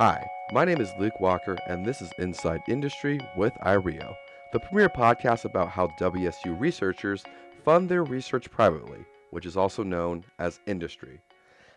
Hi, my name is Luke Walker, and this is Inside Industry with IREO, the premier podcast about how WSU researchers fund their research privately, which is also known as industry.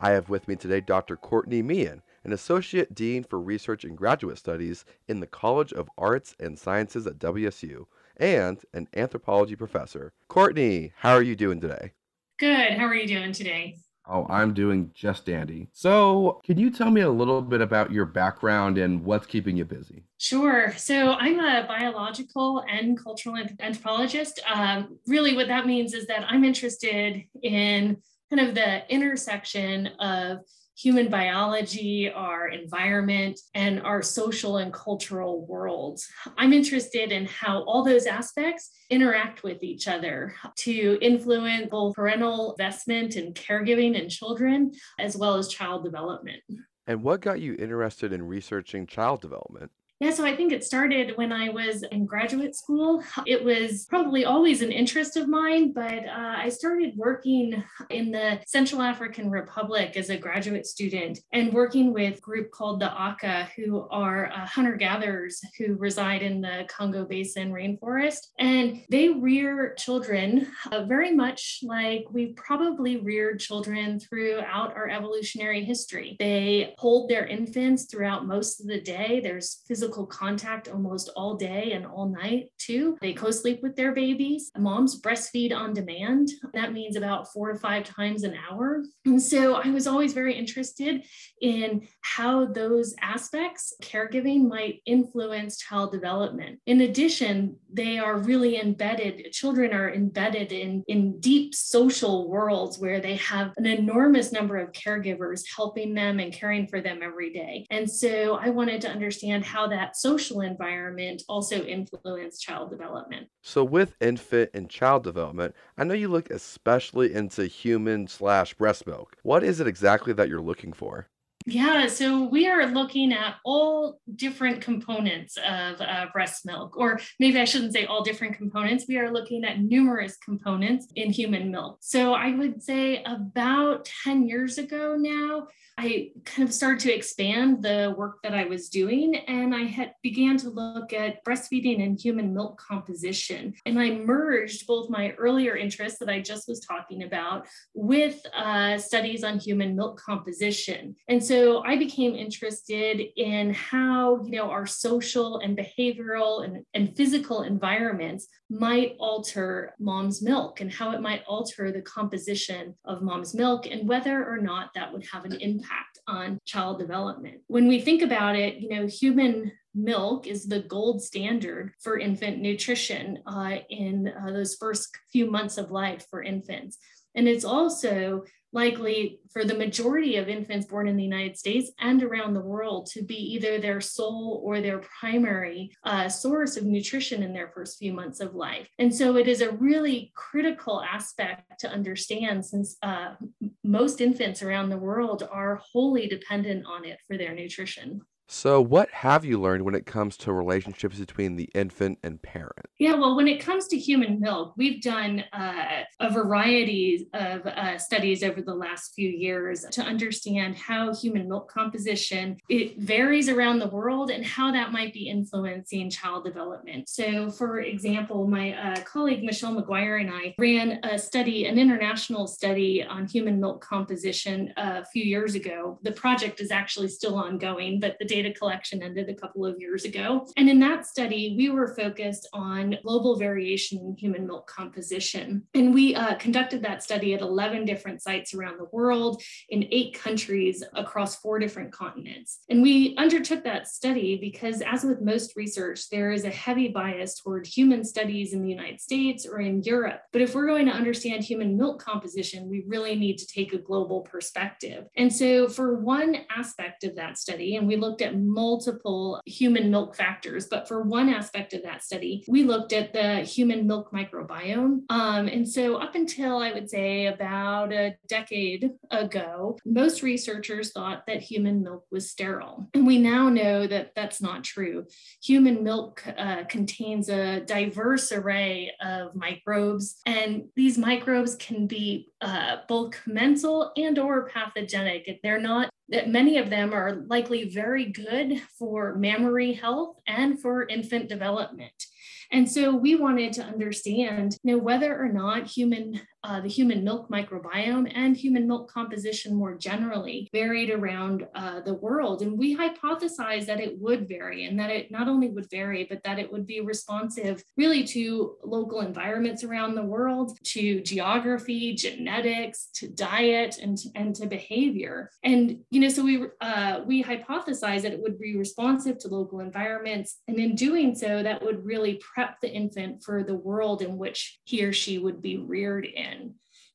I have with me today Dr. Courtney Meehan, an Associate Dean for Research and Graduate Studies in the College of Arts and Sciences at WSU, and an anthropology professor. Courtney, how are you doing today? Good. How are you doing today? Oh, I'm doing just dandy. So, can you tell me a little bit about your background and what's keeping you busy? Sure. So, I'm a biological and cultural anthropologist. Um, really, what that means is that I'm interested in kind of the intersection of human biology, our environment, and our social and cultural worlds. I'm interested in how all those aspects interact with each other to influence both parental investment and caregiving in children, as well as child development. And what got you interested in researching child development? Yeah, so I think it started when I was in graduate school. It was probably always an interest of mine, but uh, I started working in the Central African Republic as a graduate student and working with a group called the Aka, who are uh, hunter gatherers who reside in the Congo Basin rainforest. And they rear children uh, very much like we probably reared children throughout our evolutionary history. They hold their infants throughout most of the day. There's physical physical contact almost all day and all night too. They co sleep with their babies. Moms breastfeed on demand. That means about four to five times an hour. And so I was always very interested in how those aspects, caregiving, might influence child development. In addition, they are really embedded, children are embedded in, in deep social worlds where they have an enormous number of caregivers helping them and caring for them every day. And so I wanted to understand how that social environment also influence child development. So, with infant and child development, I know you look especially into human slash breast milk. What is it exactly that you're looking for? Yeah, so we are looking at all different components of uh, breast milk, or maybe I shouldn't say all different components. We are looking at numerous components in human milk. So I would say about 10 years ago now, I kind of started to expand the work that I was doing, and I had began to look at breastfeeding and human milk composition. And I merged both my earlier interests that I just was talking about with uh, studies on human milk composition. And so I became interested in how you know our social and behavioral and, and physical environments might alter mom's milk and how it might alter the composition of mom's milk and whether or not that would have an impact on child development. When we think about it, you know, human milk is the gold standard for infant nutrition uh, in uh, those first few months of life for infants. And it's also likely for the majority of infants born in the United States and around the world to be either their sole or their primary uh, source of nutrition in their first few months of life. And so it is a really critical aspect to understand since uh, most infants around the world are wholly dependent on it for their nutrition. So, what have you learned when it comes to relationships between the infant and parent? Yeah, well, when it comes to human milk, we've done uh, a variety of uh, studies over the last few years to understand how human milk composition it varies around the world and how that might be influencing child development. So, for example, my uh, colleague Michelle McGuire and I ran a study, an international study on human milk composition a few years ago. The project is actually still ongoing, but the data collection ended a couple of years ago. And in that study, we were focused on global variation in human milk composition. And we uh, conducted that study at 11 different sites around the world in eight countries across four different continents. And we undertook that study because, as with most research, there is a heavy bias toward human studies in the United States or in Europe. But if we're going to understand human milk composition, we really need to take a global perspective. And so, for one aspect of that study, and we looked at multiple human milk factors, but for one aspect of that study, we looked at the human milk microbiome. Um, and so, up until I would say about a decade ago, most researchers thought that human milk was sterile. And we now know that that's not true. Human milk uh, contains a diverse array of microbes, and these microbes can be uh, both commensal and or pathogenic. They're not that many of them are likely very good for mammary health and for infant development. And so we wanted to understand, you know, whether or not human, uh, the human milk microbiome and human milk composition more generally varied around uh, the world. And we hypothesized that it would vary and that it not only would vary, but that it would be responsive really to local environments around the world, to geography, genetics, to diet, and, and to behavior. And, you know, so we, uh, we hypothesized that it would be responsive to local environments. And in doing so, that would really prep the infant for the world in which he or she would be reared in.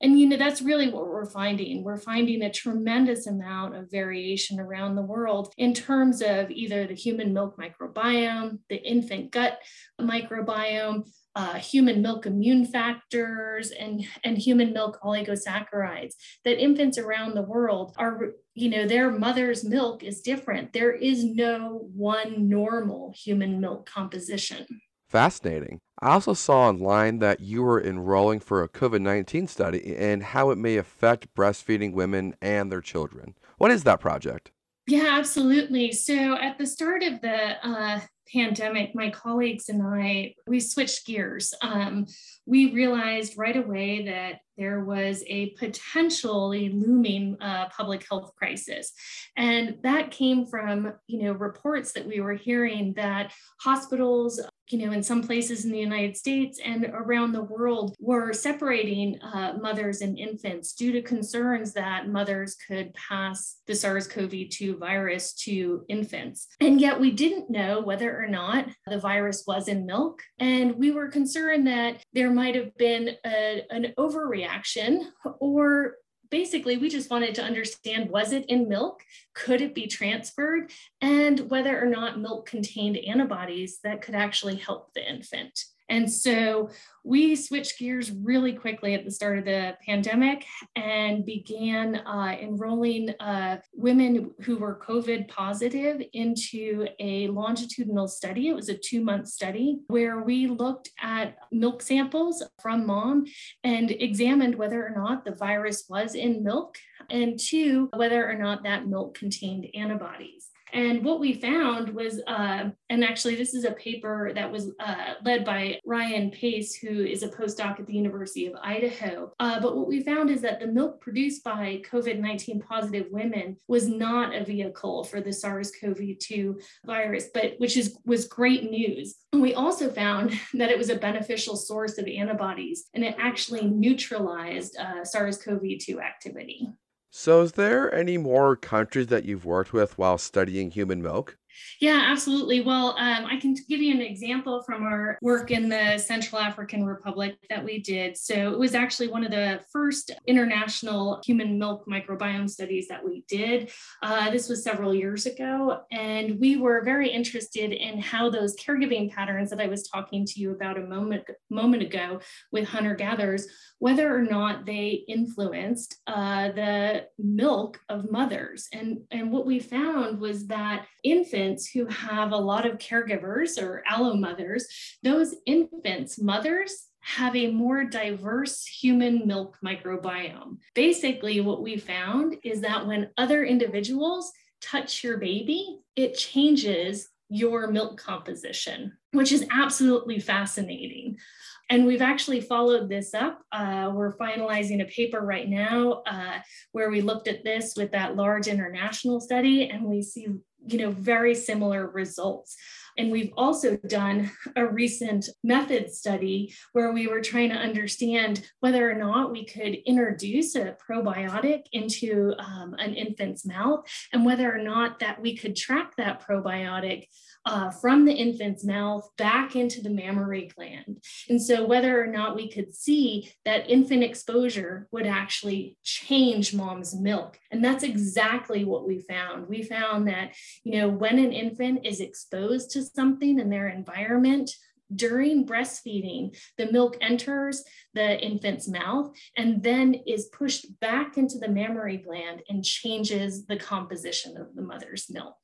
And you know that's really what we're finding. We're finding a tremendous amount of variation around the world in terms of either the human milk microbiome, the infant gut microbiome, uh, human milk immune factors and, and human milk oligosaccharides that infants around the world are you know their mother's milk is different. There is no one normal human milk composition Fascinating. I also saw online that you were enrolling for a COVID 19 study and how it may affect breastfeeding women and their children. What is that project? Yeah, absolutely. So at the start of the uh, pandemic, my colleagues and I, we switched gears. Um, we realized right away that there was a potentially looming uh, public health crisis. And that came from, you know, reports that we were hearing that hospitals you know, in some places in the United States and around the world were separating uh, mothers and infants due to concerns that mothers could pass the SARS CoV 2 virus to infants. And yet we didn't know whether or not the virus was in milk. And we were concerned that there might have been a, an overreaction or basically we just wanted to understand was it in milk? Could it be transferred? And whether or not milk contained antibodies that could actually help the infant and so we switched gears really quickly at the start of the pandemic and began uh, enrolling uh, women who were COVID positive into a longitudinal study. It was a two month study where we looked at milk samples from mom and examined whether or not the virus was in milk, and two, whether or not that milk contained antibodies. And what we found was, uh, and actually, this is a paper that was uh, led by Ryan Pace, who is a postdoc at the University of Idaho. Uh, but what we found is that the milk produced by COVID 19 positive women was not a vehicle for the SARS CoV 2 virus, but which is, was great news. We also found that it was a beneficial source of antibodies and it actually neutralized uh, SARS CoV 2 activity. So, is there any more countries that you've worked with while studying human milk? Yeah, absolutely. Well, um, I can give you an example from our work in the Central African Republic that we did. So it was actually one of the first international human milk microbiome studies that we did. Uh, this was several years ago, and we were very interested in how those caregiving patterns that I was talking to you about a moment moment ago with hunter gatherers, whether or not they influenced uh, the milk of mothers. And and what we found was that infants who have a lot of caregivers or allo mothers, those infants' mothers have a more diverse human milk microbiome. Basically, what we found is that when other individuals touch your baby, it changes your milk composition, which is absolutely fascinating. And we've actually followed this up. Uh, we're finalizing a paper right now uh, where we looked at this with that large international study, and we see you know, very similar results. And we've also done a recent method study where we were trying to understand whether or not we could introduce a probiotic into um, an infant's mouth and whether or not that we could track that probiotic uh, from the infant's mouth back into the mammary gland. And so, whether or not we could see that infant exposure would actually change mom's milk. And that's exactly what we found. We found that, you know, when an infant is exposed to something in their environment, during breastfeeding, the milk enters the infant's mouth and then is pushed back into the mammary gland and changes the composition of the mother's milk.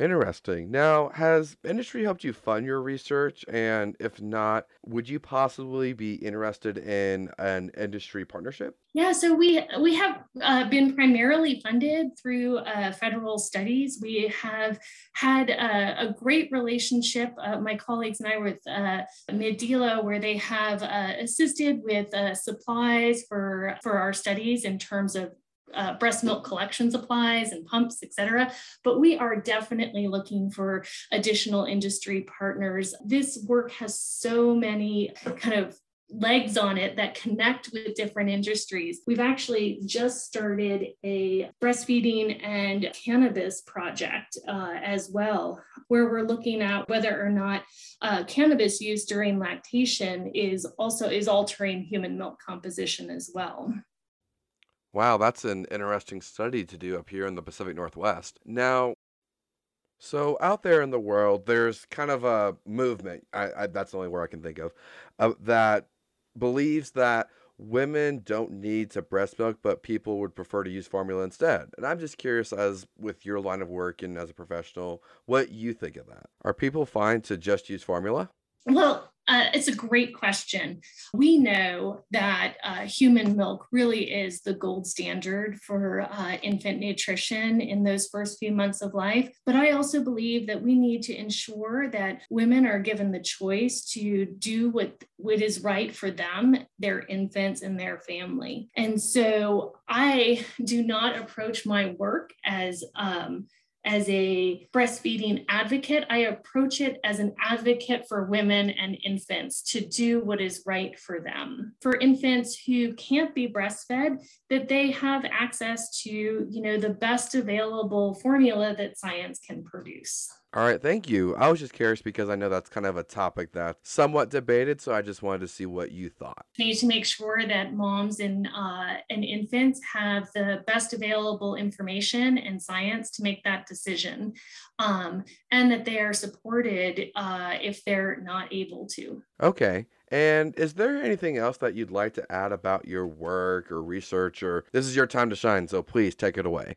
Interesting. Now, has industry helped you fund your research? And if not, would you possibly be interested in an industry partnership? Yeah, so we we have uh, been primarily funded through uh, federal studies. We have had a, a great relationship, uh, my colleagues and I, with uh, where they have uh, assisted with uh, supplies for for our studies in terms of uh, breast milk collection supplies and pumps, et cetera. But we are definitely looking for additional industry partners. This work has so many kind of legs on it that connect with different industries. We've actually just started a breastfeeding and cannabis project uh, as well, where we're looking at whether or not uh, cannabis use during lactation is also is altering human milk composition as well. Wow, that's an interesting study to do up here in the Pacific Northwest. Now, so out there in the world, there's kind of a movement. I, I that's the only word I can think of uh, that believes that women don't need to breast milk, but people would prefer to use formula instead. And I'm just curious, as with your line of work and as a professional, what you think of that. Are people fine to just use formula? Well, uh, it's a great question. We know that uh, human milk really is the gold standard for uh, infant nutrition in those first few months of life. But I also believe that we need to ensure that women are given the choice to do what, what is right for them, their infants, and their family. And so I do not approach my work as um, as a breastfeeding advocate, I approach it as an advocate for women and infants to do what is right for them. For infants who can't be breastfed, that they have access to, you know, the best available formula that science can produce. All right, thank you. I was just curious because I know that's kind of a topic that's somewhat debated, so I just wanted to see what you thought. We need to make sure that moms and uh, and infants have the best available information and science to make that decision, um, and that they are supported uh, if they're not able to. Okay. And is there anything else that you'd like to add about your work or research, or this is your time to shine? So please take it away.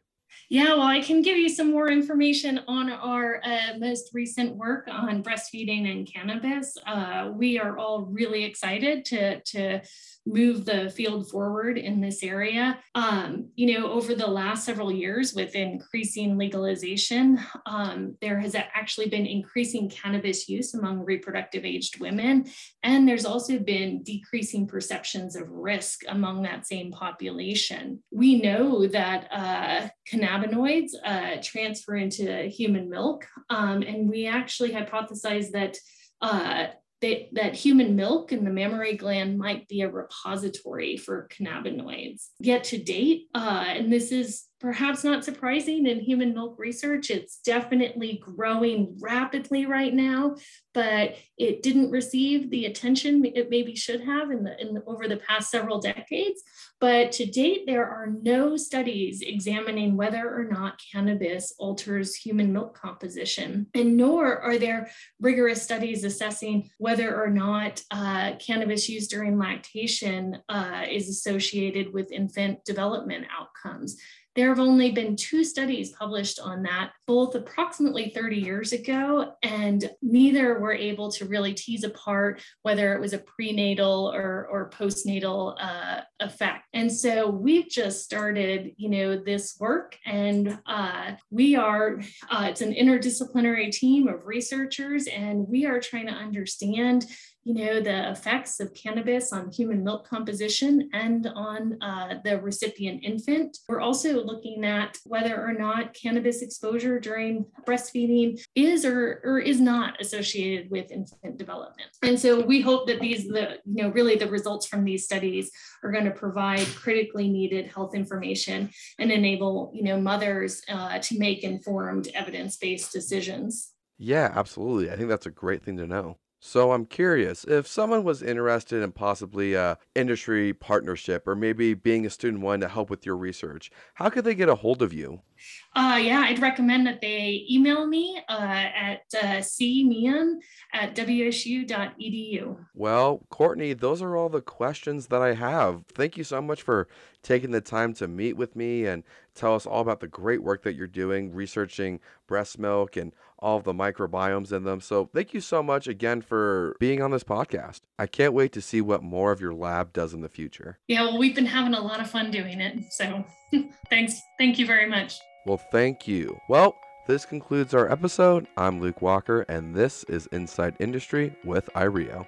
Yeah, well, I can give you some more information on our uh, most recent work on breastfeeding and cannabis. Uh, we are all really excited to, to move the field forward in this area. Um, you know, over the last several years, with increasing legalization, um, there has actually been increasing cannabis use among reproductive aged women. And there's also been decreasing perceptions of risk among that same population. We know that uh, cannabinoids uh, transfer into human milk, um, and we actually hypothesize that. Uh, that, that human milk in the mammary gland might be a repository for cannabinoids. Yet to date, uh, and this is perhaps not surprising in human milk research. It's definitely growing rapidly right now, but it didn't receive the attention it maybe should have in the, in the, over the past several decades. But to date, there are no studies examining whether or not cannabis alters human milk composition, and nor are there rigorous studies assessing whether or not uh, cannabis use during lactation uh, is associated with infant development outcomes. There have only been two studies published on that, both approximately 30 years ago, and neither were able to really tease apart whether it was a prenatal or, or postnatal uh, effect. And so we've just started, you know, this work, and uh, we are, uh, it's an interdisciplinary team of researchers, and we are trying to understand you know, the effects of cannabis on human milk composition and on uh, the recipient infant. We're also looking at whether or not cannabis exposure during breastfeeding is or, or is not associated with infant development. And so we hope that these, the, you know, really the results from these studies are going to provide critically needed health information and enable, you know, mothers uh, to make informed evidence-based decisions. Yeah, absolutely. I think that's a great thing to know. So I'm curious if someone was interested in possibly a industry partnership or maybe being a student one to help with your research, how could they get a hold of you? Uh, yeah, I'd recommend that they email me uh, at uh, cmeehan at wsu.edu. Well, Courtney, those are all the questions that I have. Thank you so much for taking the time to meet with me and tell us all about the great work that you're doing researching breast milk and all of the microbiomes in them. So, thank you so much again for being on this podcast. I can't wait to see what more of your lab does in the future. Yeah, well, we've been having a lot of fun doing it. So, thanks. Thank you very much. Well, thank you. Well, this concludes our episode. I'm Luke Walker, and this is Inside Industry with IREO.